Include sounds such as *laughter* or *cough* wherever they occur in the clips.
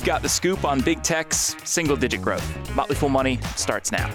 We've got the scoop on big tech's single digit growth. Motley Fool Money starts now.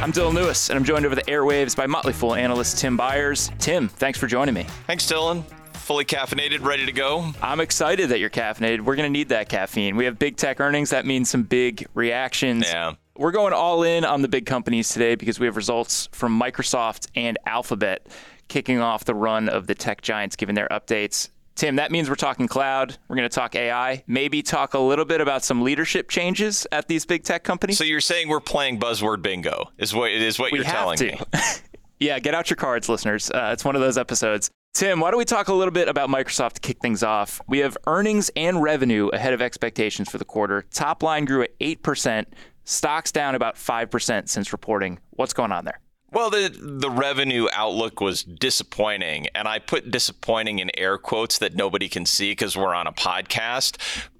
I'm Dylan Lewis, and I'm joined over the airwaves by Motley Fool analyst Tim Beyers. Tim, thanks for joining me. Thanks, Dylan fully caffeinated, ready to go? I'm excited that you're caffeinated. We're going to need that caffeine. We have big tech earnings. That means some big reactions. Yeah. We're going all in on the big companies today because we have results from Microsoft and Alphabet kicking off the run of the tech giants, giving their updates. Tim, that means we're talking cloud. We're going to talk AI, maybe talk a little bit about some leadership changes at these big tech companies. So you're saying we're playing buzzword bingo? Is what is what we you're telling to. me? *laughs* yeah, get out your cards, listeners. Uh, it's one of those episodes. Tim, why don't we talk a little bit about Microsoft to kick things off? We have earnings and revenue ahead of expectations for the quarter. Top line grew at 8%, stocks down about 5% since reporting. What's going on there? Well, the the revenue outlook was disappointing, and I put disappointing in air quotes that nobody can see because we're on a podcast.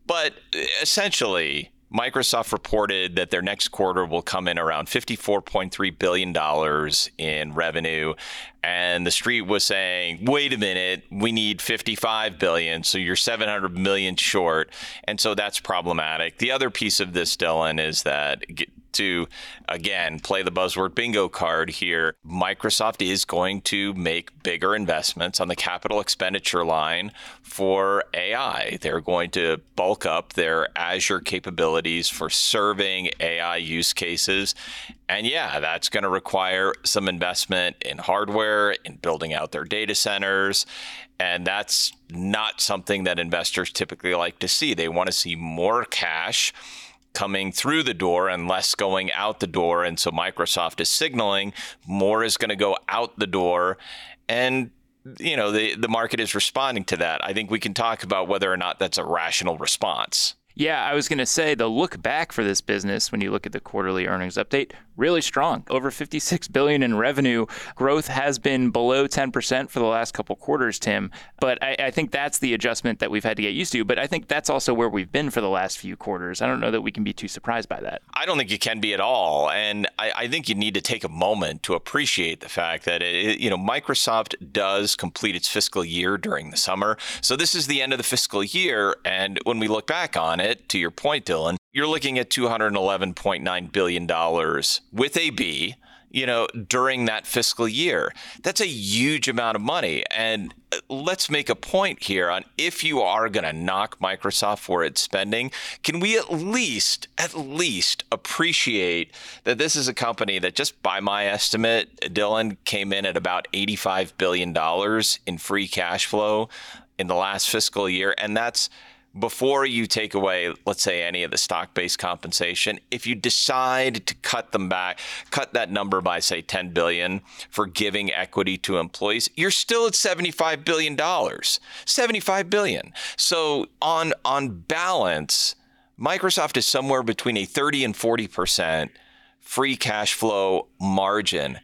But essentially, Microsoft reported that their next quarter will come in around $54.3 billion in revenue. And the street was saying, wait a minute, we need 55 billion. So you're 700 million short. And so that's problematic. The other piece of this, Dylan, is that to again play the buzzword bingo card here, Microsoft is going to make bigger investments on the capital expenditure line for AI. They're going to bulk up their Azure capabilities for serving AI use cases. And yeah, that's going to require some investment in hardware, in building out their data centers. And that's not something that investors typically like to see. They want to see more cash coming through the door and less going out the door. And so Microsoft is signaling more is going to go out the door. And you know the the market is responding to that. I think we can talk about whether or not that's a rational response. Yeah, I was going to say the look back for this business when you look at the quarterly earnings update, really strong. Over 56 billion in revenue. Growth has been below 10% for the last couple quarters, Tim. But I, I, think that's the adjustment that we've had to get used to. But I think that's also where we've been for the last few quarters. I don't know that we can be too surprised by that. I don't think you can be at all. And I, I think you need to take a moment to appreciate the fact that it, you know Microsoft does complete its fiscal year during the summer. So this is the end of the fiscal year, and when we look back on it it, to your point, Dylan, you're looking at $211.9 billion with a B, you know, during that fiscal year. That's a huge amount of money. And uh, let's make a point here on if you are going to knock Microsoft for its spending, can we at least, at least appreciate that this is a company that just by my estimate, Dylan came in at about $85 billion in free cash flow in the last fiscal year. And that's before you take away, let's say, any of the stock based compensation, if you decide to cut them back, cut that number by, say, 10 billion for giving equity to employees, you're still at $75 billion. 75 billion. So on on balance, Microsoft is somewhere between a 30 and 40% free cash flow margin.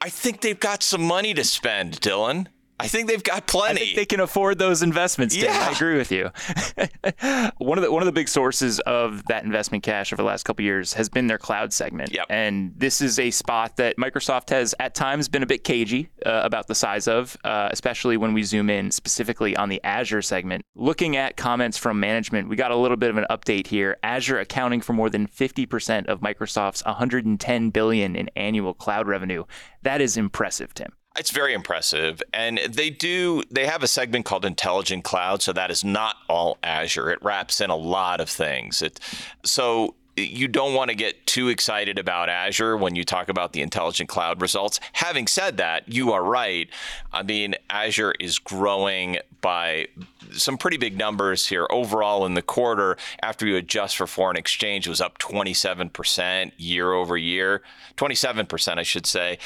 I think they've got some money to spend, Dylan. I think they've got plenty. they can afford those investments. Tim. Yeah. I agree with you. *laughs* one of the one of the big sources of that investment cash over the last couple years has been their cloud segment. Yep. And this is a spot that Microsoft has at times been a bit cagey uh, about the size of, uh, especially when we zoom in specifically on the Azure segment. Looking at comments from management, we got a little bit of an update here. Azure accounting for more than 50% of Microsoft's 110 billion in annual cloud revenue. That is impressive, Tim. It's very impressive. And they do, they have a segment called Intelligent Cloud. So that is not all Azure. It wraps in a lot of things. It, so you don't want to get too excited about Azure when you talk about the intelligent cloud results. Having said that, you are right. I mean, Azure is growing by some pretty big numbers here overall in the quarter after you adjust for foreign exchange it was up 27% year over year 27% i should say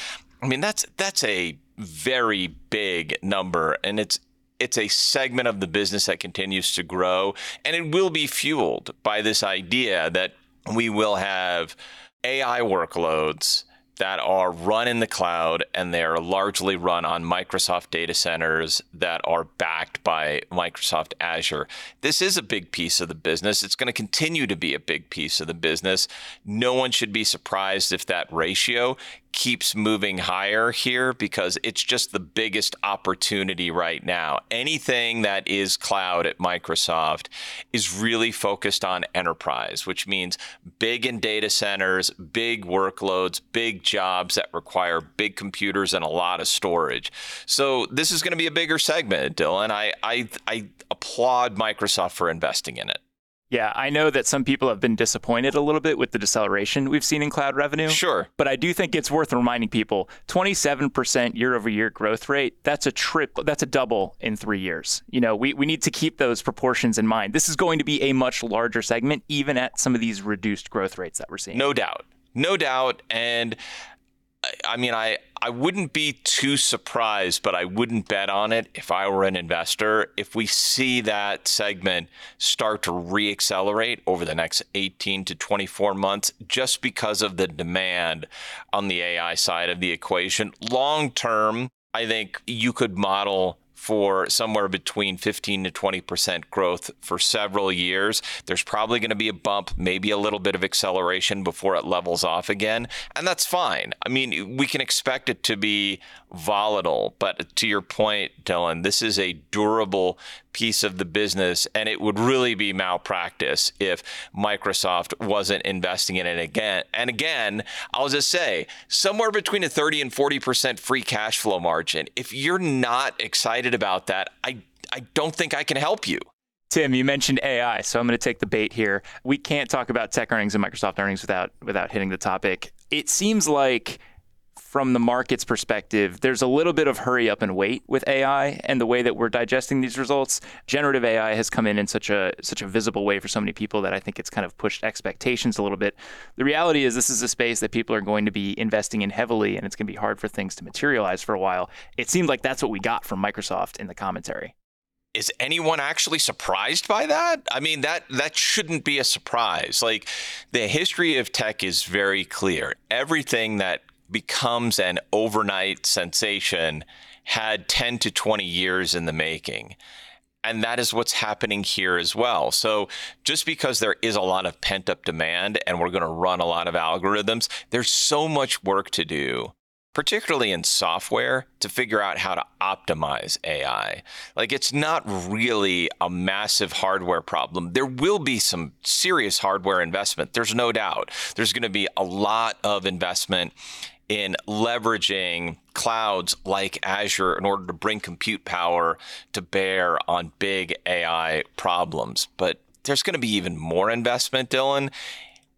I mean, that's that's a very big number, and it's it's a segment of the business that continues to grow, and it will be fueled by this idea that we will have AI workloads that are run in the cloud and they're largely run on Microsoft data centers that are backed by Microsoft Azure. This is a big piece of the business. It's going to continue to be a big piece of the business. No one should be surprised if that ratio keeps moving higher here because it's just the biggest opportunity right now. Anything that is cloud at Microsoft is really focused on enterprise, which means big in data centers, big workloads, big jobs that require big computers and a lot of storage. So this is going to be a bigger segment, Dylan. I, I, I applaud Microsoft for investing in it. Yeah, I know that some people have been disappointed a little bit with the deceleration we've seen in cloud revenue. Sure. But I do think it's worth reminding people 27% year over year growth rate, that's a trip, that's a double in three years. You know, we, we need to keep those proportions in mind. This is going to be a much larger segment, even at some of these reduced growth rates that we're seeing. No doubt. No doubt. And I mean, I, I wouldn't be too surprised, but I wouldn't bet on it if I were an investor. If we see that segment start to reaccelerate over the next 18 to 24 months, just because of the demand on the AI side of the equation, long term, I think you could model for somewhere between 15 to 20% growth for several years. There's probably going to be a bump, maybe a little bit of acceleration before it levels off again. And that's fine. I mean, we can expect it to be volatile, but to your point, Dylan, this is a durable piece of the business, and it would really be malpractice if Microsoft wasn't investing in it again. And again, I'll just say somewhere between a 30 and 40% free cash flow margin. If you're not excited about that, I, I don't think I can help you. Tim, you mentioned AI, so I'm going to take the bait here. We can't talk about tech earnings and Microsoft earnings without without hitting the topic. It seems like from the market's perspective, there's a little bit of hurry up and wait with AI and the way that we're digesting these results. Generative AI has come in in such a such a visible way for so many people that I think it's kind of pushed expectations a little bit. The reality is this is a space that people are going to be investing in heavily and it's going to be hard for things to materialize for a while. It seemed like that's what we got from Microsoft in the commentary is anyone actually surprised by that? I mean, that that shouldn't be a surprise. Like the history of tech is very clear. Everything that becomes an overnight sensation had 10 to 20 years in the making. And that is what's happening here as well. So, just because there is a lot of pent up demand and we're going to run a lot of algorithms, there's so much work to do, particularly in software, to figure out how to optimize AI. Like, it's not really a massive hardware problem. There will be some serious hardware investment, there's no doubt. There's going to be a lot of investment in leveraging clouds like Azure in order to bring compute power to bear on big AI problems. But there's going to be even more investment, Dylan,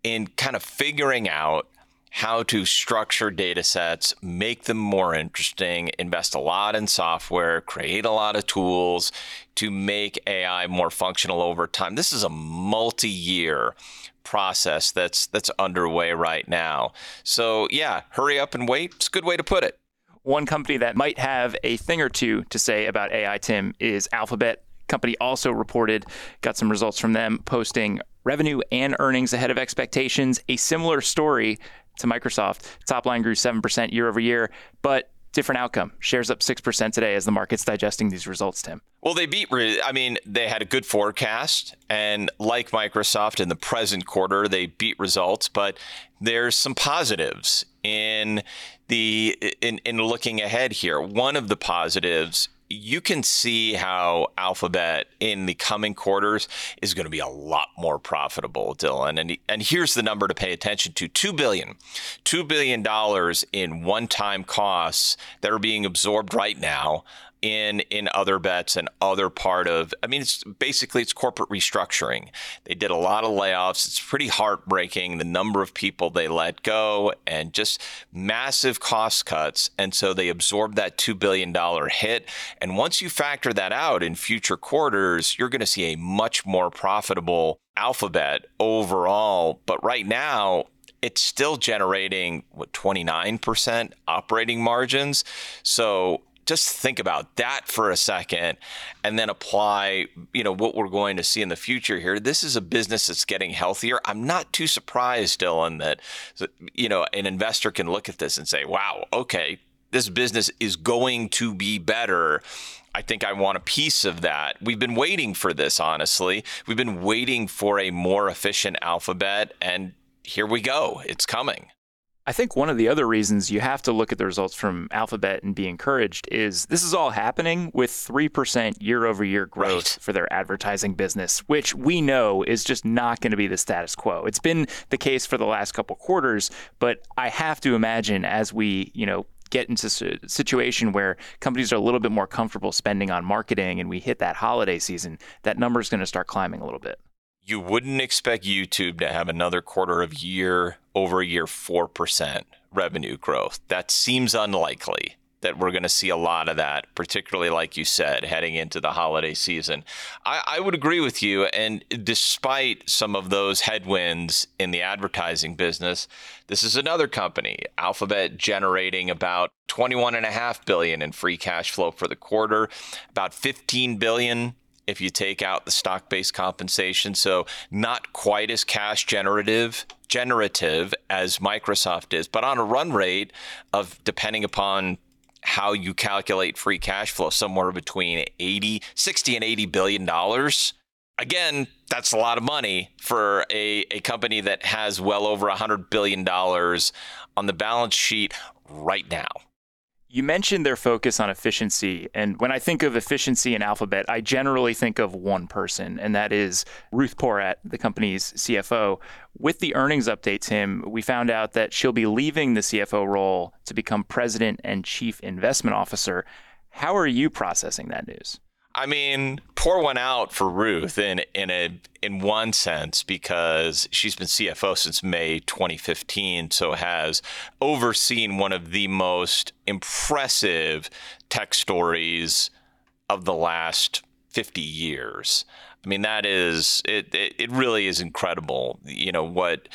in kind of figuring out how to structure data sets, make them more interesting, invest a lot in software, create a lot of tools to make AI more functional over time. This is a multi year process that's that's underway right now. So yeah, hurry up and wait. It's a good way to put it. One company that might have a thing or two to say about AI, Tim, is Alphabet. Company also reported, got some results from them, posting revenue and earnings ahead of expectations. A similar story to Microsoft. Top line grew 7% year over year, but different outcome. Shares up 6% today as the market's digesting these results, Tim. Well, they beat, I mean, they had a good forecast. And like Microsoft in the present quarter, they beat results, but there's some positives in the in, in looking ahead here. One of the positives you can see how Alphabet in the coming quarters is going to be a lot more profitable, Dylan. And and here's the number to pay attention to: two billion, two billion dollars in one-time costs that are being absorbed right now in in other bets and other part of I mean it's basically it's corporate restructuring. They did a lot of layoffs. It's pretty heartbreaking the number of people they let go and just massive cost cuts and so they absorbed that 2 billion dollar hit and once you factor that out in future quarters you're going to see a much more profitable alphabet overall but right now it's still generating what 29% operating margins. So just think about that for a second and then apply you know what we're going to see in the future here this is a business that's getting healthier i'm not too surprised dylan that you know an investor can look at this and say wow okay this business is going to be better I think I want a piece of that. We've been waiting for this, honestly. We've been waiting for a more efficient alphabet, and here we go. It's coming. I think one of the other reasons you have to look at the results from Alphabet and be encouraged is this is all happening with 3% year over year growth right. for their advertising business, which we know is just not going to be the status quo. It's been the case for the last couple quarters, but I have to imagine as we, you know, get into a situation where companies are a little bit more comfortable spending on marketing and we hit that holiday season, that number is going to start climbing a little bit you wouldn't expect YouTube to have another quarter of year over year 4% revenue growth. That seems unlikely that we're going to see a lot of that, particularly like you said, heading into the holiday season. I, I, would agree with you. And despite some of those headwinds in the advertising business, this is another company, Alphabet, generating about 21.5 billion in free cash flow for the quarter, about 15 billion if you take out the stock-based compensation. So not quite as cash generative generative as Microsoft is, but on a run rate of depending upon how you calculate free cash flow, somewhere between 80, 60 and 80 billion dollars. Again, that's a lot of money for a, a company that has well over $100 billion on the balance sheet right now. You mentioned their focus on efficiency. And when I think of efficiency in Alphabet, I generally think of one person, and that is Ruth Porat, the company's CFO. With the earnings update, Tim, we found out that she'll be leaving the CFO role to become president and chief investment officer. How are you processing that news? I mean, pour one out for Ruth in in a in one sense because she's been CFO since May 2015, so has overseen one of the most impressive tech stories of the last 50 years. I mean, that is it. It, it really is incredible. You know what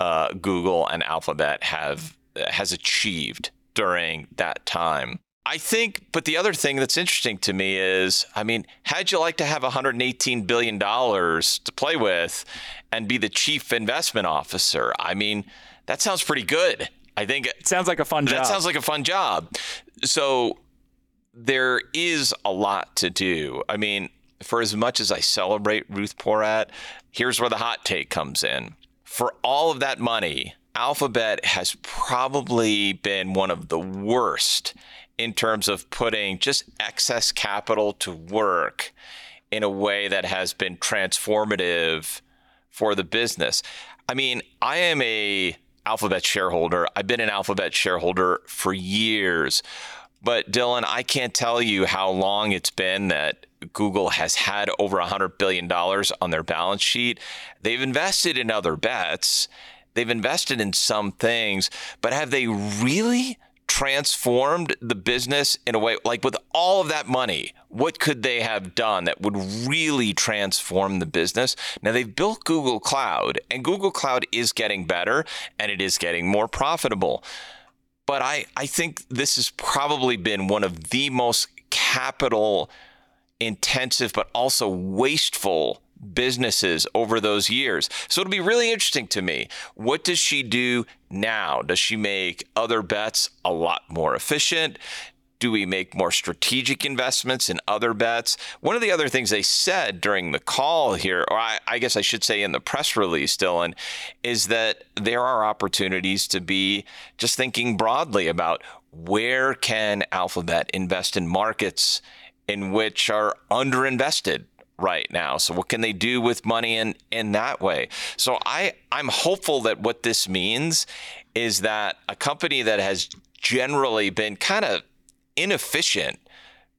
uh, Google and Alphabet have has achieved during that time. I think, but the other thing that's interesting to me is, I mean, how'd you like to have 118 billion dollars to play with and be the chief investment officer? I mean, that sounds pretty good. I think it sounds like a fun that job. That sounds like a fun job. So there is a lot to do. I mean, for as much as I celebrate Ruth Porat, here's where the hot take comes in. For all of that money, Alphabet has probably been one of the worst in terms of putting just excess capital to work in a way that has been transformative for the business. I mean, I am a Alphabet shareholder. I've been an Alphabet shareholder for years. But Dylan, I can't tell you how long it's been that Google has had over $100 billion on their balance sheet. They've invested in other bets. They've invested in some things, but have they really transformed the business in a way like with all of that money what could they have done that would really transform the business? Now they've built google cloud and google cloud is getting better and it is getting more profitable. But i i think this has probably been one of the most capital intensive but also wasteful businesses over those years. So it'll be really interesting to me. What does she do now? Does she make other bets a lot more efficient? Do we make more strategic investments in other bets? One of the other things they said during the call here, or I, I, guess I should say in the press release, Dylan, is that there are opportunities to be just thinking broadly about where can Alphabet invest in markets in which are underinvested right now. So what can they do with money in in that way? So I I'm hopeful that what this means is that a company that has generally been kind of inefficient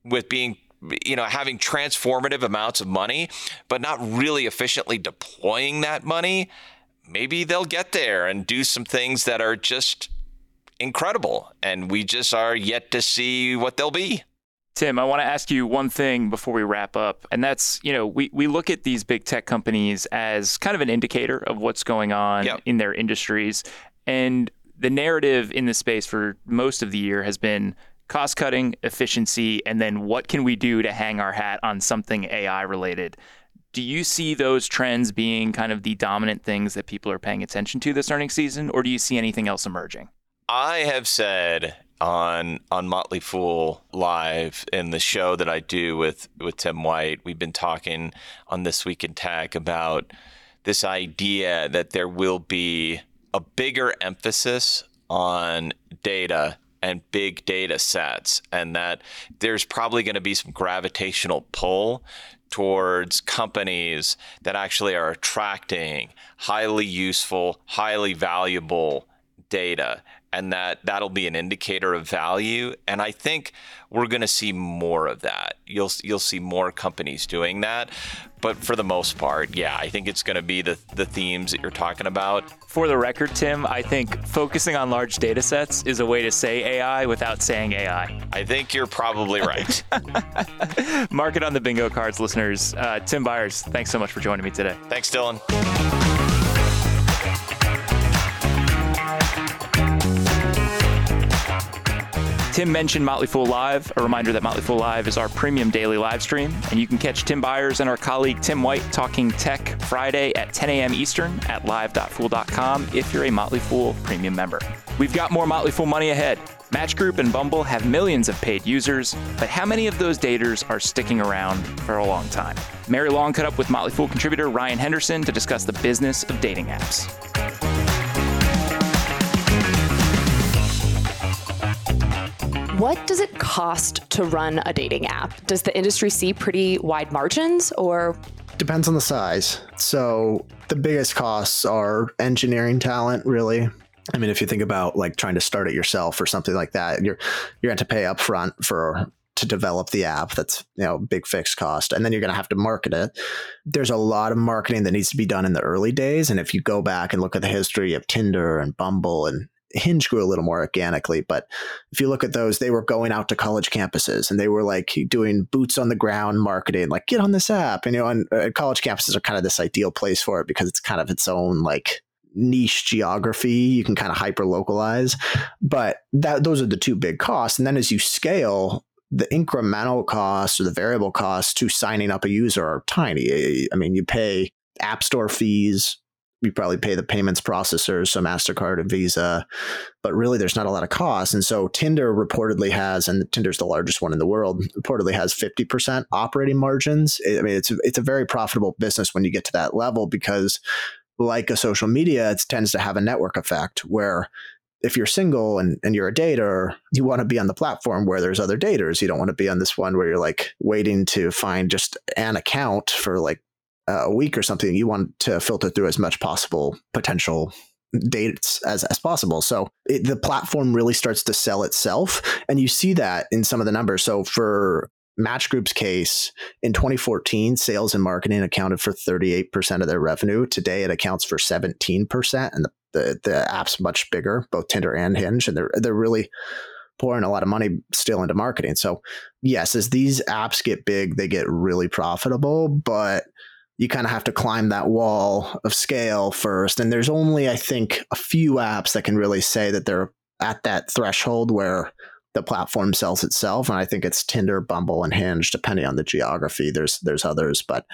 with being you know having transformative amounts of money but not really efficiently deploying that money maybe they'll get there and do some things that are just incredible and we just are yet to see what they'll be Tim, I want to ask you one thing before we wrap up, and that's you know we we look at these big tech companies as kind of an indicator of what's going on yep. in their industries, and the narrative in the space for most of the year has been cost cutting, efficiency, and then what can we do to hang our hat on something AI related. Do you see those trends being kind of the dominant things that people are paying attention to this earnings season, or do you see anything else emerging? I have said on on Motley Fool live in the show that I do with with Tim White. We've been talking on this week in tech about this idea that there will be a bigger emphasis on data and big data sets, and that there's probably going to be some gravitational pull towards companies that actually are attracting highly useful, highly valuable data and that that'll be an indicator of value and I think we're going to see more of that. You'll you'll see more companies doing that, but for the most part, yeah, I think it's going to be the the themes that you're talking about. For the record, Tim, I think focusing on large data sets is a way to say AI without saying AI. I think you're probably right. *laughs* Mark it on the bingo cards, listeners. Uh, Tim Beyers, thanks so much for joining me today. Thanks, Dylan. Tim mentioned Motley Fool Live. A reminder that Motley Fool Live is our premium daily live stream, and you can catch Tim Beyers and our colleague Tim White talking tech Friday at 10 a.m. Eastern at live.fool.com if you're a Motley Fool premium member. We've got more Motley Fool money ahead. Match Group and Bumble have millions of paid users, but how many of those daters are sticking around for a long time? Mary Long cut up with Motley Fool contributor Ryan Henderson to discuss the business of dating apps. What does it cost to run a dating app? Does the industry see pretty wide margins or? Depends on the size. So the biggest costs are engineering talent, really. I mean, if you think about like trying to start it yourself or something like that, you're you're going to pay up front for to develop the app. That's you know big fixed cost, and then you're going to have to market it. There's a lot of marketing that needs to be done in the early days, and if you go back and look at the history of Tinder and Bumble and Hinge grew a little more organically, but if you look at those, they were going out to college campuses and they were like doing boots on the ground marketing, like get on this app. And you know, and uh, college campuses are kind of this ideal place for it because it's kind of its own like niche geography. You can kind of hyper localize, but that those are the two big costs. And then as you scale, the incremental costs or the variable costs to signing up a user are tiny. I mean, you pay app store fees you probably pay the payments processors, so MasterCard and Visa, but really there's not a lot of cost. And so Tinder reportedly has, and Tinder's the largest one in the world, reportedly has 50% operating margins. I mean, it's, it's a very profitable business when you get to that level because like a social media, it tends to have a network effect where if you're single and, and you're a dater, you want to be on the platform where there's other daters. You don't want to be on this one where you're like waiting to find just an account for like a week or something, you want to filter through as much possible potential dates as, as possible. So it, the platform really starts to sell itself. And you see that in some of the numbers. So for Match Group's case, in 2014, sales and marketing accounted for 38% of their revenue. Today, it accounts for 17%. And the, the, the app's much bigger, both Tinder and Hinge. And they're, they're really pouring a lot of money still into marketing. So, yes, as these apps get big, they get really profitable. But you kind of have to climb that wall of scale first. And there's only, I think, a few apps that can really say that they're at that threshold where the platform sells itself. And I think it's Tinder, Bumble, and Hinge, depending on the geography. There's there's others, but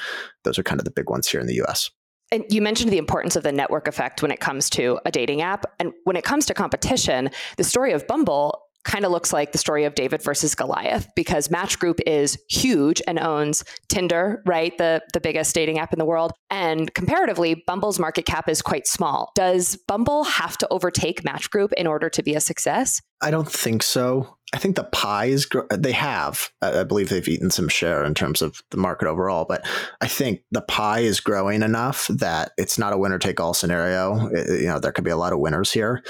those are kind of the big ones here in the US. And you mentioned the importance of the network effect when it comes to a dating app. And when it comes to competition, the story of Bumble kind of looks like the story of David versus Goliath because Match Group is huge and owns Tinder, right? The the biggest dating app in the world. And comparatively, Bumble's market cap is quite small. Does Bumble have to overtake Match Group in order to be a success? I don't think so. I think the pie is they have. I believe they've eaten some share in terms of the market overall, but I think the pie is growing enough that it's not a winner take all scenario. You know, there could be a lot of winners here.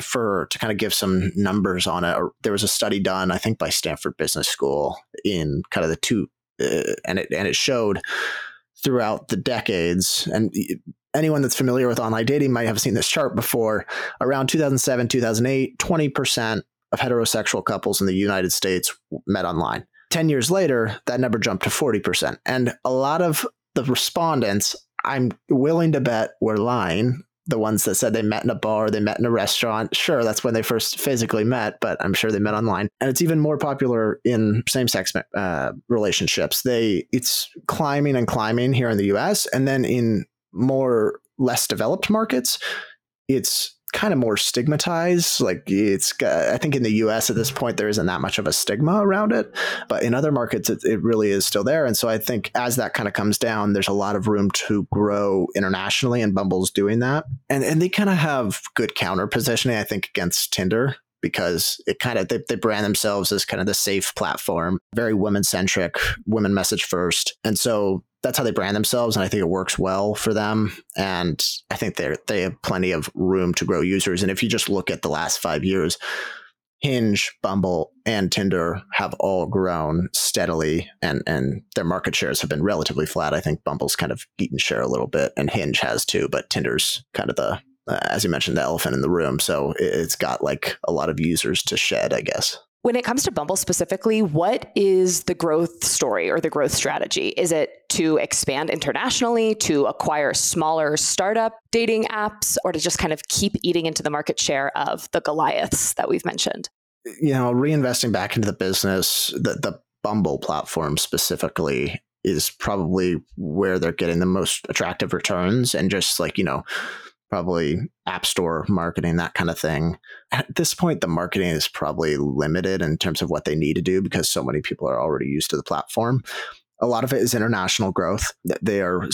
For to kind of give some numbers on it, there was a study done, I think, by Stanford Business School in kind of the two, uh, and it and it showed throughout the decades and anyone that's familiar with online dating might have seen this chart before around 2007 2008 20% of heterosexual couples in the United States met online. 10 years later, that number jumped to 40%. And a lot of the respondents, I'm willing to bet, were lying. The ones that said they met in a bar, they met in a restaurant. Sure, that's when they first physically met, but I'm sure they met online. And it's even more popular in same-sex uh, relationships. They it's climbing and climbing here in the U.S. and then in more less developed markets, it's kind of more stigmatized. Like it's, I think in the US at this point, there isn't that much of a stigma around it. But in other markets, it, it really is still there. And so I think as that kind of comes down, there's a lot of room to grow internationally, and Bumble's doing that. And, and they kind of have good counter positioning, I think, against Tinder because it kind of they, they, brand themselves as kind of the safe platform very women centric women message first and so that's how they brand themselves and i think it works well for them and i think they they have plenty of room to grow users and if you just look at the last five years hinge bumble and tinder have all grown steadily and and their market shares have been relatively flat i think bumble's kind of eaten share a little bit and hinge has too but tinder's kind of the uh, as you mentioned, the elephant in the room. So it's got like a lot of users to shed, I guess. When it comes to Bumble specifically, what is the growth story or the growth strategy? Is it to expand internationally, to acquire smaller startup dating apps, or to just kind of keep eating into the market share of the Goliaths that we've mentioned? You know, reinvesting back into the business, the, the Bumble platform specifically is probably where they're getting the most attractive returns and just like, you know, probably app store marketing, that kind of thing. At this point, the marketing is probably limited in terms of what they need to do because so many people are already used to the platform. A lot of it is international growth. They are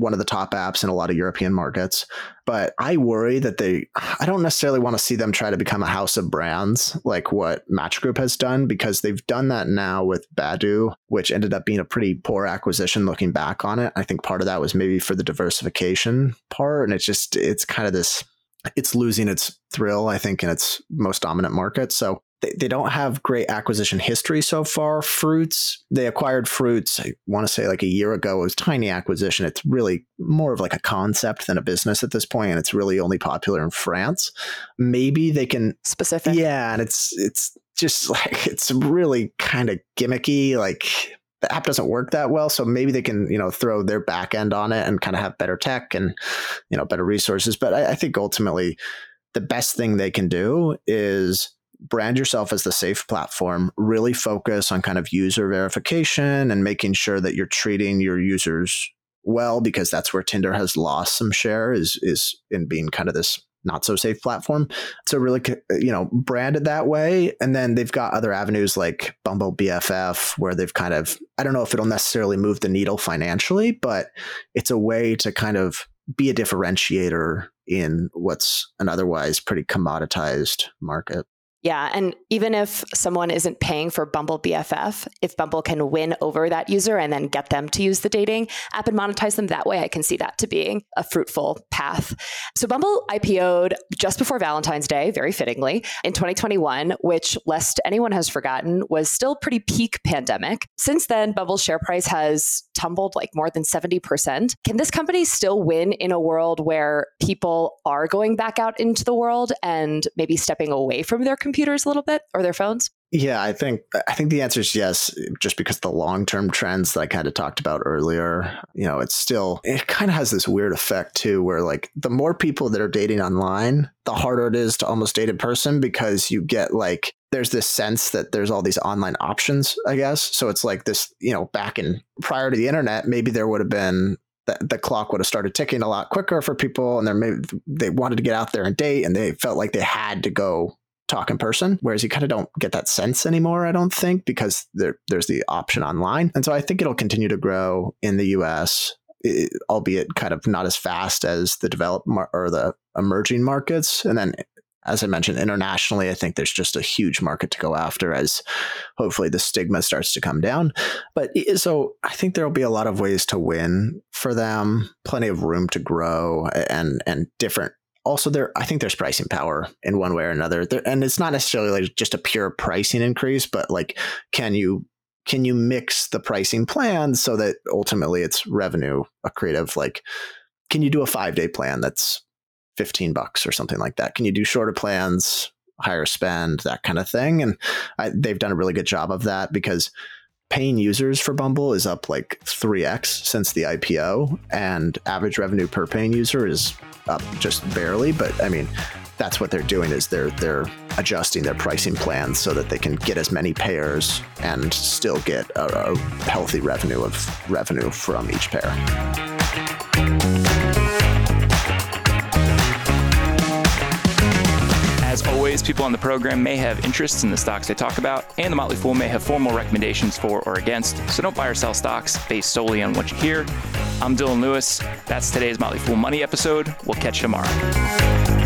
one of the top apps in a lot of European markets. But I worry that they, I don't necessarily want to see them try to become a house of brands like what Match Group has done because they've done that now with Badoo, which ended up being a pretty poor acquisition looking back on it. I think part of that was maybe for the diversification part. And it's just, it's kind of this, it's losing its thrill, I think, in its most dominant market. So they, they don't have great acquisition history so far. Fruitz, they acquired Fruitz, I want to say like a year ago. It was tiny acquisition. It's really more of like a concept than a business at this point, and it's really only popular in France. Maybe they can specific. Yeah, and it's it's just *laughs* like it's really kind of gimmicky. Like the app doesn't work that well so maybe they can you know throw their back end on it and kind of have better tech and you know better resources but I, I, think ultimately the best thing they can do is brand yourself as the safe platform, really focus on kind of user verification and making sure that you're treating your users well because that's where Tinder has lost some share is is in being kind of this not so safe platform. So really, you know, branded that way. And then they've got other avenues like Bumble BFF, where they've kind of, I don't know if it'll necessarily move the needle financially, but it's a way to kind of be a differentiator in what's an otherwise pretty commoditized market. Yeah. And even if someone isn't paying for Bumble BFF, if Bumble can win over that user and then get them to use the dating app and monetize them that way, I can see that to being a fruitful path. So Bumble IPO'd just before Valentine's Day, very fittingly, in 2021, which, lest anyone has forgotten, was still pretty peak pandemic. Since then, Bumble's share price has tumbled like more than 70%. Can this company still win in a world where people are going back out into the world and maybe stepping away from their computers a little bit or their phones? Yeah, I think I think the answer is yes, just because the long term trends that I kind of talked about earlier, you know, it's still it kind of has this weird effect too, where like the more people that are dating online, the harder it is to almost date in person because you get like there's this sense that there's all these online options, I guess. So it's like this, you know, back in prior to the internet, maybe there would have been the, the clock would have started ticking a lot quicker for people and they maybe they wanted to get out there and date and they felt like they had to go talk in person, whereas you kind of don't get that sense anymore, I don't think, because there, there's the option online. And so I think it'll continue to grow in the US, it, albeit kind of not as fast as the developed mar- or the emerging markets. And then as I mentioned, internationally, I think there's just a huge market to go after as hopefully the stigma starts to come down. But so I think there will be a lot of ways to win for them, plenty of room to grow and and different also there i think there's pricing power in one way or another. There, and it's not necessarily like just a pure pricing increase but like can you can you mix the pricing plans so that ultimately it's revenue accretive? Like can you do a five day plan that's 15 bucks or something like that? Can you do shorter plans higher spend that kind of thing? And I, they've done a really good job of that because paying users for Bumble is up like 3x since the IPO, and average revenue per paying user is up just barely. But I mean, that's what they're doing is they're they're adjusting their pricing plans so that they can get as many payers and still get a, a healthy revenue of revenue from each pair. People on the program may have interests in the stocks they talk about, and the Motley Fool may have formal recommendations for or against, so don't buy or sell stocks based solely on what you hear. I'm Dylan Lewis. That's today's Motley Fool Money episode. We'll catch you tomorrow.